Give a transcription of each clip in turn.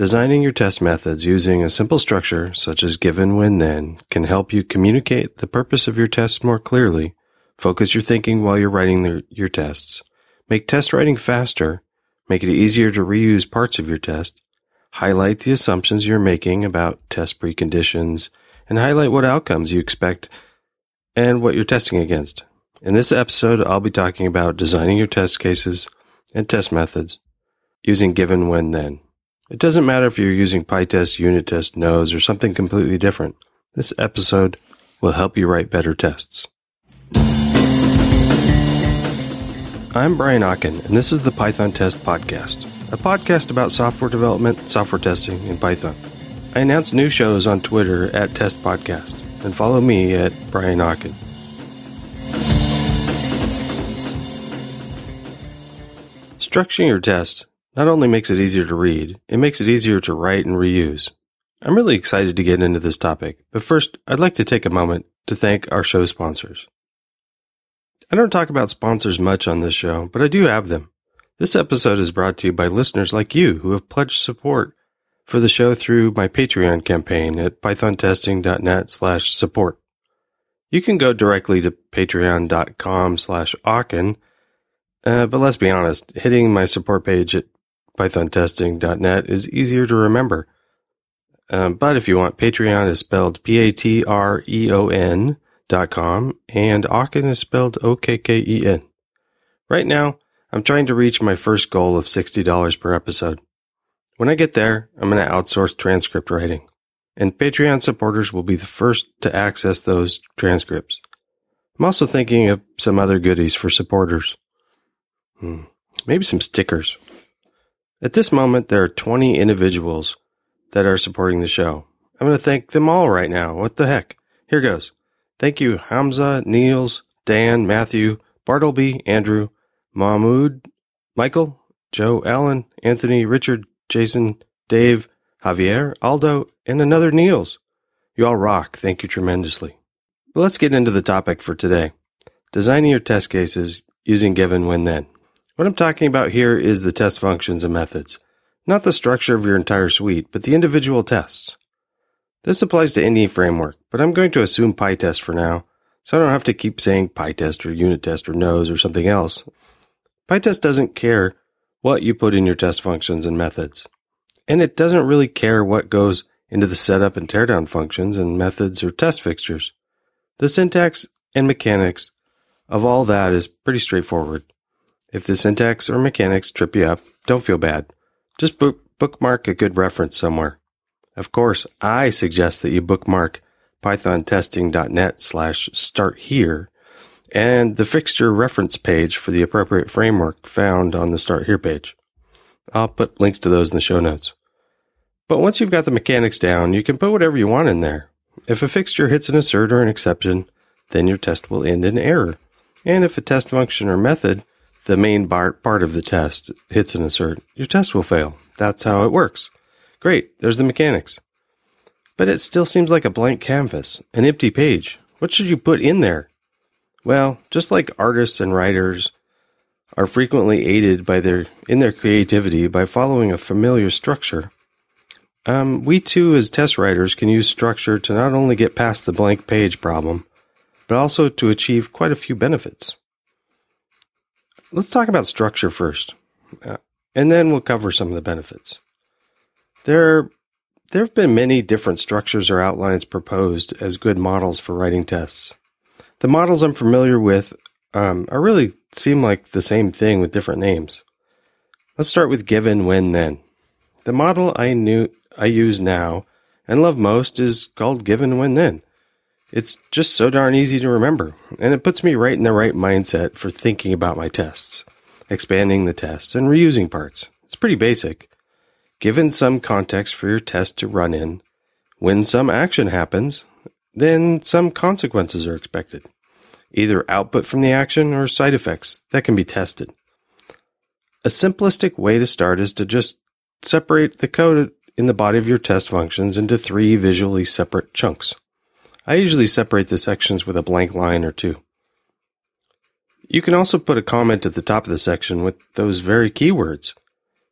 Designing your test methods using a simple structure such as given, when, then can help you communicate the purpose of your tests more clearly, focus your thinking while you're writing the, your tests, make test writing faster, make it easier to reuse parts of your test, highlight the assumptions you're making about test preconditions, and highlight what outcomes you expect and what you're testing against. In this episode, I'll be talking about designing your test cases and test methods using given, when, then. It doesn't matter if you're using PyTest, unit test, nose, or something completely different. This episode will help you write better tests. I'm Brian Okken, and this is the Python Test Podcast, a podcast about software development, software testing, and Python. I announce new shows on Twitter at Test Podcast, and follow me at Brian Okken. Structuring your test not only makes it easier to read, it makes it easier to write and reuse. I'm really excited to get into this topic, but first, I'd like to take a moment to thank our show sponsors. I don't talk about sponsors much on this show, but I do have them. This episode is brought to you by listeners like you who have pledged support for the show through my Patreon campaign at pythontesting.net slash support. You can go directly to patreon.com slash uh, but let's be honest, hitting my support page at pythontesting.net is easier to remember. Um, but if you want, Patreon is spelled P A T R E O N dot com and Okken is spelled O K K E N. Right now, I'm trying to reach my first goal of $60 per episode. When I get there, I'm going to outsource transcript writing, and Patreon supporters will be the first to access those transcripts. I'm also thinking of some other goodies for supporters. Hmm, maybe some stickers. At this moment, there are 20 individuals that are supporting the show. I'm going to thank them all right now. What the heck? Here goes. Thank you, Hamza, Niels, Dan, Matthew, Bartleby, Andrew, Mahmoud, Michael, Joe, Allen, Anthony, Richard, Jason, Dave, Javier, Aldo, and another Niels. You all rock. Thank you tremendously. But let's get into the topic for today. Designing your test cases using given, when, then. What I'm talking about here is the test functions and methods, not the structure of your entire suite, but the individual tests. This applies to any framework, but I'm going to assume PyTest for now, so I don't have to keep saying PyTest or unit test or nose or something else. PyTest doesn't care what you put in your test functions and methods, and it doesn't really care what goes into the setup and teardown functions and methods or test fixtures. The syntax and mechanics of all that is pretty straightforward. If the syntax or mechanics trip you up, don't feel bad. Just book, bookmark a good reference somewhere. Of course, I suggest that you bookmark pythontesting.net slash start here and the fixture reference page for the appropriate framework found on the start here page. I'll put links to those in the show notes. But once you've got the mechanics down, you can put whatever you want in there. If a fixture hits an assert or an exception, then your test will end in error. And if a test function or method the main part, part of the test hits an assert, your test will fail. That's how it works. Great, there's the mechanics. But it still seems like a blank canvas, an empty page. What should you put in there? Well, just like artists and writers are frequently aided by their in their creativity by following a familiar structure, um, we too, as test writers, can use structure to not only get past the blank page problem, but also to achieve quite a few benefits let's talk about structure first, uh, and then we'll cover some of the benefits. There, there have been many different structures or outlines proposed as good models for writing tests. The models I'm familiar with um, are really seem like the same thing with different names. Let's start with given, when, then. The model I knew I use now and love most is called given, when, then. It's just so darn easy to remember, and it puts me right in the right mindset for thinking about my tests, expanding the tests, and reusing parts. It's pretty basic. Given some context for your test to run in, when some action happens, then some consequences are expected, either output from the action or side effects that can be tested. A simplistic way to start is to just separate the code in the body of your test functions into three visually separate chunks. I usually separate the sections with a blank line or two. You can also put a comment at the top of the section with those very keywords.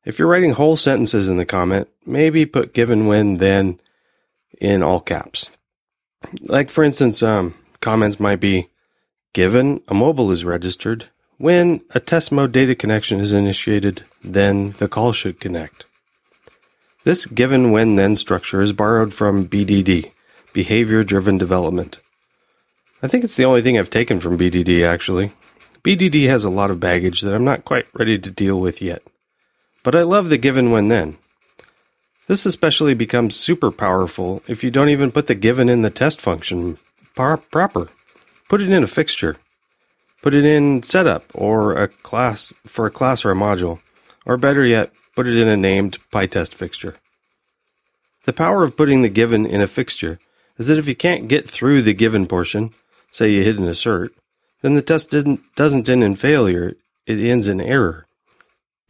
If you're writing whole sentences in the comment, maybe put given when then in all caps. Like for instance, um, comments might be given a mobile is registered, when a test mode data connection is initiated, then the call should connect. This given when then structure is borrowed from BDD, Behavior Driven Development. I think it's the only thing I've taken from BDD actually. BDD has a lot of baggage that I'm not quite ready to deal with yet. But I love the given when then. This especially becomes super powerful if you don't even put the given in the test function par- proper. Put it in a fixture. Put it in setup or a class for a class or a module. Or better yet, put it in a named PyTest fixture. The power of putting the given in a fixture is that if you can't get through the given portion, say you hit an assert, then the test didn't, doesn't end in failure, it ends in error.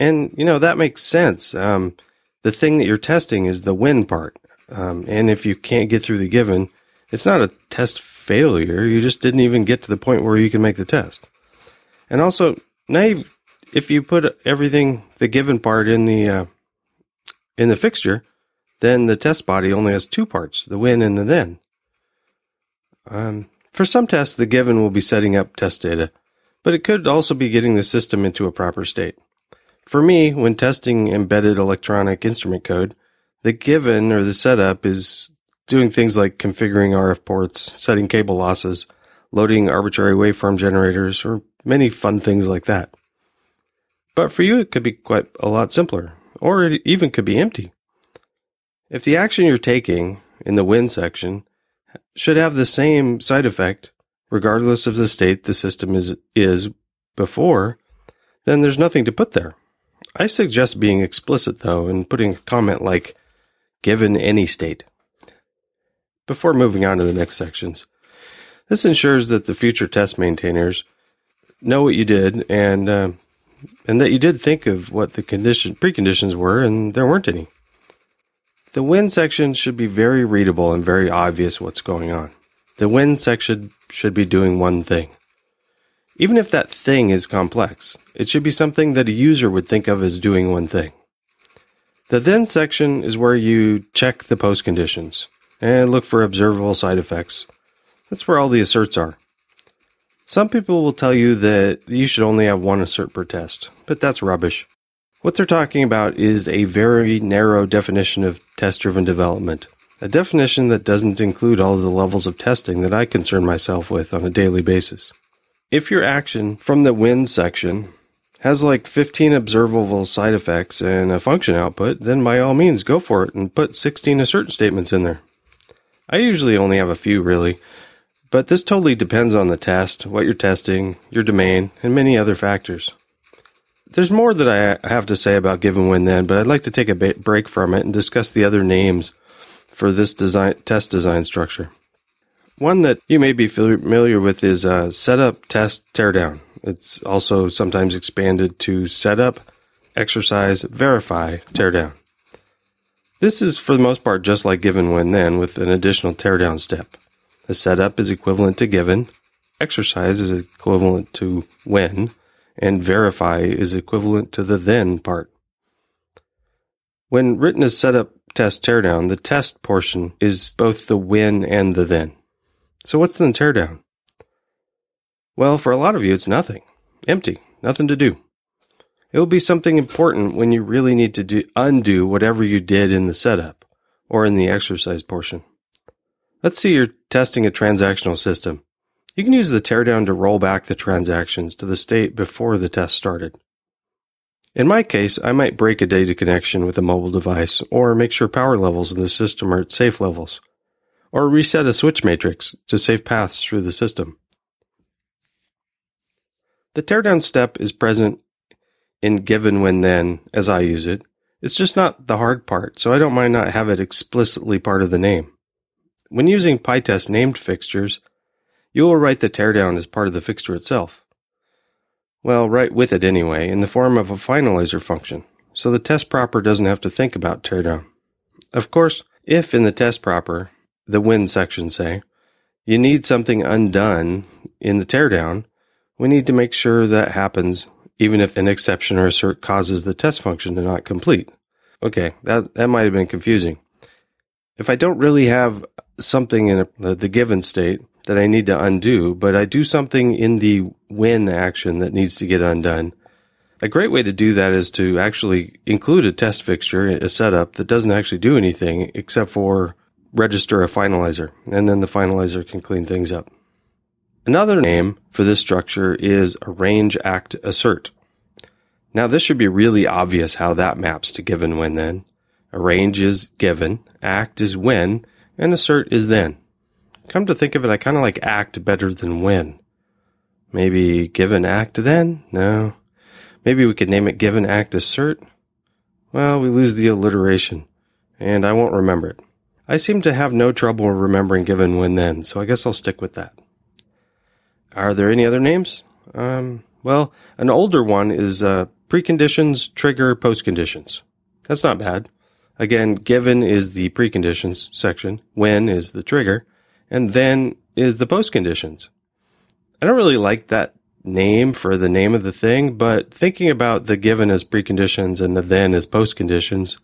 And, you know, that makes sense. Um, the thing that you're testing is the when part. Um, and if you can't get through the given, it's not a test failure. You just didn't even get to the point where you can make the test. And also, now if you put everything, the given part in the, uh, in the fixture, then the test body only has two parts, the when and the then. Um, for some tests, the given will be setting up test data, but it could also be getting the system into a proper state. For me, when testing embedded electronic instrument code, the given or the setup is doing things like configuring RF ports, setting cable losses, loading arbitrary waveform generators, or many fun things like that. But for you, it could be quite a lot simpler, or it even could be empty. If the action you're taking in the when section should have the same side effect, regardless of the state the system is, is before, then there's nothing to put there. I suggest being explicit though and putting a comment like, given any state. Before moving on to the next sections, this ensures that the future test maintainers know what you did and uh, and that you did think of what the condition preconditions were and there weren't any. The when section should be very readable and very obvious what's going on. The when section should be doing one thing. Even if that thing is complex, it should be something that a user would think of as doing one thing. The then section is where you check the post conditions and look for observable side effects. That's where all the asserts are. Some people will tell you that you should only have one assert per test, but that's rubbish. What they're talking about is a very narrow definition of test driven development, a definition that doesn't include all of the levels of testing that I concern myself with on a daily basis. If your action from the when section has like 15 observable side effects and a function output, then by all means go for it and put 16 assert statements in there. I usually only have a few really, but this totally depends on the test, what you're testing, your domain, and many other factors. There's more that I have to say about given when then, but I'd like to take a break from it and discuss the other names for this design test design structure. One that you may be familiar with is uh, setup, test, teardown. It's also sometimes expanded to setup, exercise, verify, teardown. This is for the most part just like given when then with an additional teardown step. The setup is equivalent to given, exercise is equivalent to when, and verify is equivalent to the then part. When written as setup, test, teardown, the test portion is both the when and the then. So what's the teardown? Well, for a lot of you, it's nothing. Empty. Nothing to do. It will be something important when you really need to do, undo whatever you did in the setup or in the exercise portion. Let's say you're testing a transactional system. You can use the teardown to roll back the transactions to the state before the test started. In my case, I might break a data connection with a mobile device or make sure power levels in the system are at safe levels or reset a switch matrix to save paths through the system. The teardown step is present in given when then as I use it. It's just not the hard part, so I don't mind not have it explicitly part of the name. When using PyTest named fixtures, you will write the teardown as part of the fixture itself. Well, write with it anyway, in the form of a finalizer function, so the test proper doesn't have to think about teardown. Of course, if in the test proper the when section say, you need something undone in the teardown, we need to make sure that happens even if an exception or assert causes the test function to not complete. Okay, that, that might have been confusing. If I don't really have something in a, the given state that I need to undo, but I do something in the when action that needs to get undone, a great way to do that is to actually include a test fixture, a setup that doesn't actually do anything except for register a finalizer, and then the finalizer can clean things up. Another name for this structure is arrange act assert. Now this should be really obvious how that maps to given when then. Arrange is given, act is when, and assert is then. Come to think of it, I kind of like act better than when. Maybe given act then? No. Maybe we could name it given act assert? Well, we lose the alliteration, and I won't remember it. I seem to have no trouble remembering given when then, so I guess I'll stick with that. Are there any other names? Um, well, an older one is uh, preconditions, trigger, postconditions. That's not bad. Again, given is the preconditions section, when is the trigger, and then is the postconditions. I don't really like that name for the name of the thing, but thinking about the given as preconditions and the then as postconditions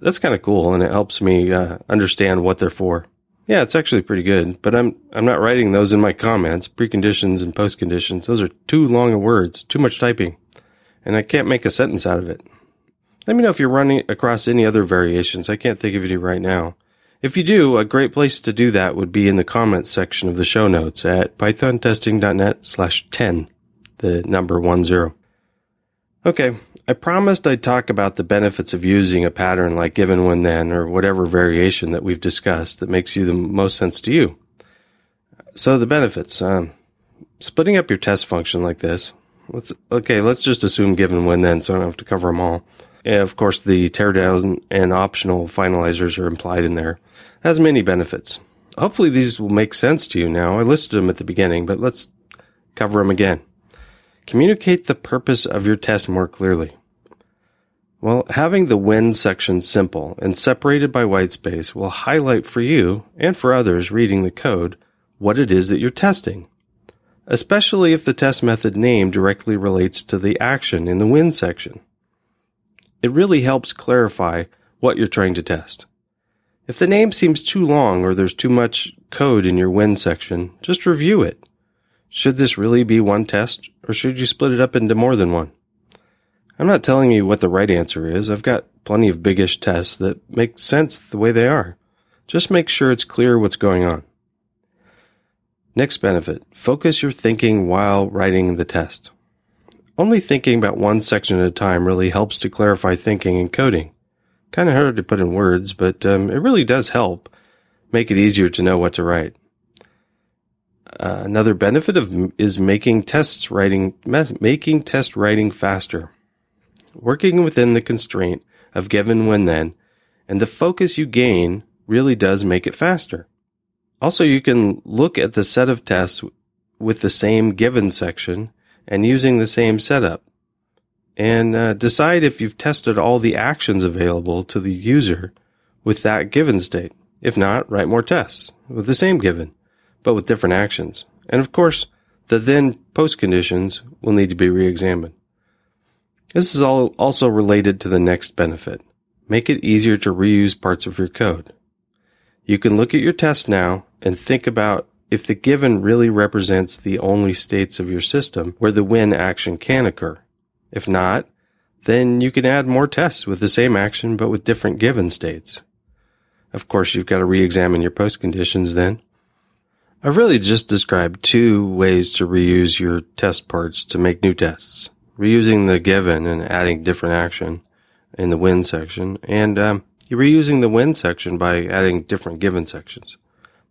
that's kind of cool, and it helps me uh, understand what they're for. Yeah, it's actually pretty good, but I'm I'm not writing those in my comments. Preconditions and postconditions; those are too long of words, too much typing, and I can't make a sentence out of it. Let me know if you're running across any other variations. I can't think of any right now. If you do, a great place to do that would be in the comments section of the show notes at pythontesting.net slash 10, the number one zero. Okay, I promised I'd talk about the benefits of using a pattern like given when then or whatever variation that we've discussed that makes you the most sense to you. So the benefits, um, splitting up your test function like this. Let's, okay, let's just assume given when then, so I don't have to cover them all. Of course, the teardown and optional finalizers are implied in there. Has many benefits. Hopefully these will make sense to you now. I listed them at the beginning, but let's cover them again. Communicate the purpose of your test more clearly. Well, having the when section simple and separated by whitespace will highlight for you and for others reading the code what it is that you're testing, especially if the test method name directly relates to the action in the when section. It really helps clarify what you're trying to test. If the name seems too long or there's too much code in your when section, just review it should this really be one test, or should you split it up into more than one? I'm not telling you what the right answer is. I've got plenty of biggish tests that make sense the way they are. Just make sure it's clear what's going on. Next benefit focus your thinking while writing the test. Only thinking about one section at a time really helps to clarify thinking and coding. Kind of hard to put in words, but um, it really does help make it easier to know what to write. Uh, another benefit of is making tests writing making test writing faster. Working within the constraint of given when then, and the focus you gain really does make it faster. Also, you can look at the set of tests with the same given section and using the same setup, and uh, decide if you've tested all the actions available to the user with that given state. If not, write more tests with the same given but with different actions. And of course, the then post conditions will need to be re-examined. This is all also related to the next benefit. Make it easier to reuse parts of your code. You can look at your test now and think about if the given really represents the only states of your system where the when action can occur. If not, then you can add more tests with the same action but with different given states. Of course, you've got to re-examine your post conditions then. I've really just described two ways to reuse your test parts to make new tests. Reusing the given and adding different action in the when section, and um, you're reusing the when section by adding different given sections.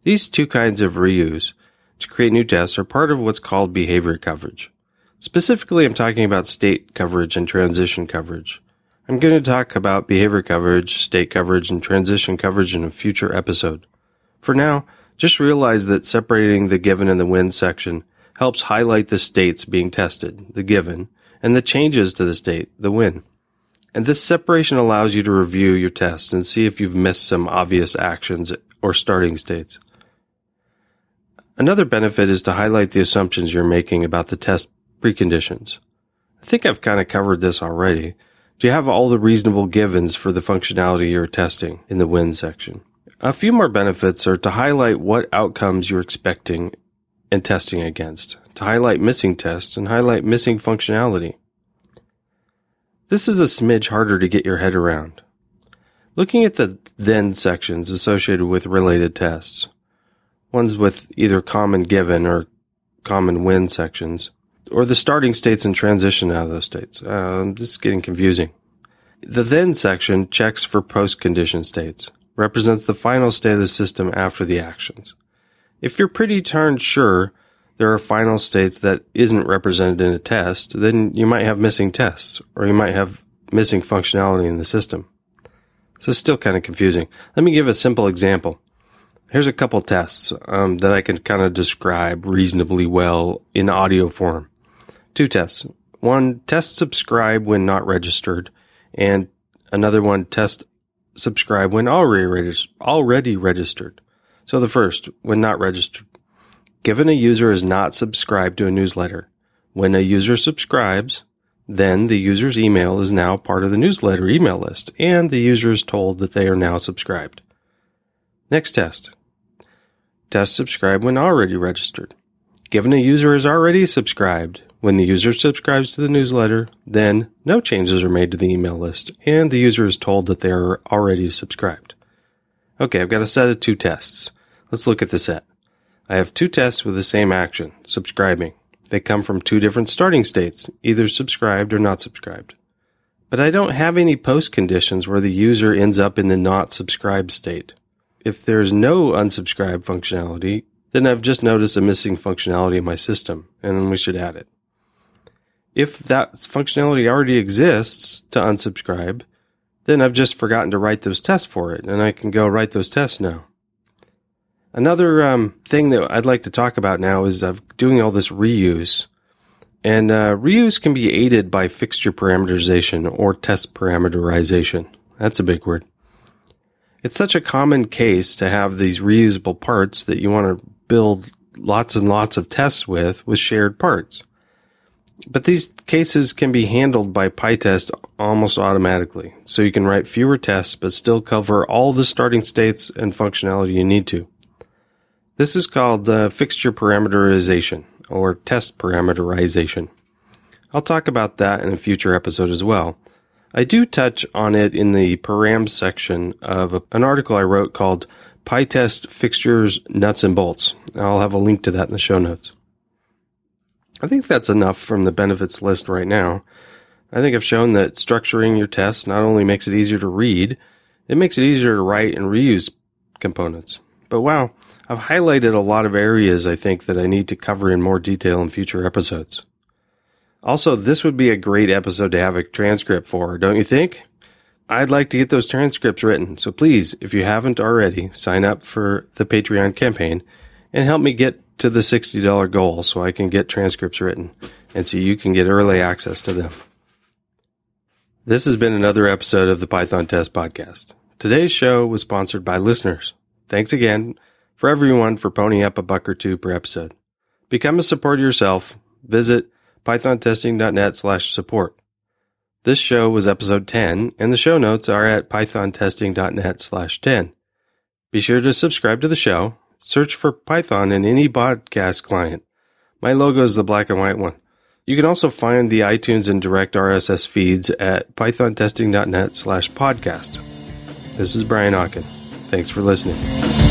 These two kinds of reuse to create new tests are part of what's called behavior coverage. Specifically, I'm talking about state coverage and transition coverage. I'm going to talk about behavior coverage, state coverage, and transition coverage in a future episode. For now, just realize that separating the given and the when section helps highlight the states being tested, the given, and the changes to the state, the when. And this separation allows you to review your test and see if you've missed some obvious actions or starting states. Another benefit is to highlight the assumptions you're making about the test preconditions. I think I've kind of covered this already. Do you have all the reasonable givens for the functionality you're testing in the when section? A few more benefits are to highlight what outcomes you're expecting and testing against, to highlight missing tests and highlight missing functionality. This is a smidge harder to get your head around. Looking at the then sections associated with related tests, ones with either common given or common when sections, or the starting states and transition out of those states. Uh, this is getting confusing. The then section checks for post condition states represents the final state of the system after the actions. If you're pretty darn sure there are final states that isn't represented in a test, then you might have missing tests, or you might have missing functionality in the system. So it's still kind of confusing. Let me give a simple example. Here's a couple tests um, that I can kind of describe reasonably well in audio form. Two tests. One, test subscribe when not registered, and another one, test subscribe when already, already registered. So the first, when not registered. Given a user is not subscribed to a newsletter, when a user subscribes, then the user's email is now part of the newsletter email list, and the user is told that they are now subscribed. Next test. Test subscribe when already registered. Given a user is already subscribed, when the user subscribes to the newsletter, then no changes are made to the email list, and the user is told that they are already subscribed. Okay, I've got a set of two tests. Let's look at the set. I have two tests with the same action, subscribing. They come from two different starting states, either subscribed or not subscribed. But I don't have any post conditions where the user ends up in the not subscribed state. If there's no unsubscribe functionality, then I've just noticed a missing functionality in my system, and we should add it if that functionality already exists to unsubscribe, then I've just forgotten to write those tests for it, and I can go write those tests now. Another um, thing that I'd like to talk about now is I'm doing all this reuse. And uh, reuse can be aided by fixture parameterization or test parameterization. That's a big word. It's such a common case to have these reusable parts that you want to build lots and lots of tests with with shared parts. But these cases can be handled by PyTest almost automatically, so you can write fewer tests but still cover all the starting states and functionality you need to. This is called uh, fixture parameterization or test parameterization. I'll talk about that in a future episode as well. I do touch on it in the params section of an article I wrote called PyTest Fixtures Nuts and Bolts. I'll have a link to that in the show notes. I think that's enough from the benefits list right now. I think I've shown that structuring your test not only makes it easier to read, it makes it easier to write and reuse components. But wow, I've highlighted a lot of areas I think that I need to cover in more detail in future episodes. Also, this would be a great episode to have a transcript for, don't you think? I'd like to get those transcripts written, so please, if you haven't already, sign up for the Patreon campaign and help me get to the $60 goal so I can get transcripts written and so you can get early access to them. This has been another episode of the Python Test Podcast. Today's show was sponsored by listeners. Thanks again for everyone for ponying up a buck or two per episode. Become a supporter yourself. Visit pythontesting.net slash support. This show was episode 10, and the show notes are at pythontesting.net slash 10. Be sure to subscribe to the show Search for Python in any podcast client. My logo is the black and white one. You can also find the iTunes and direct RSS feeds at pythontesting.net slash podcast. This is Brian Okken. Thanks for listening.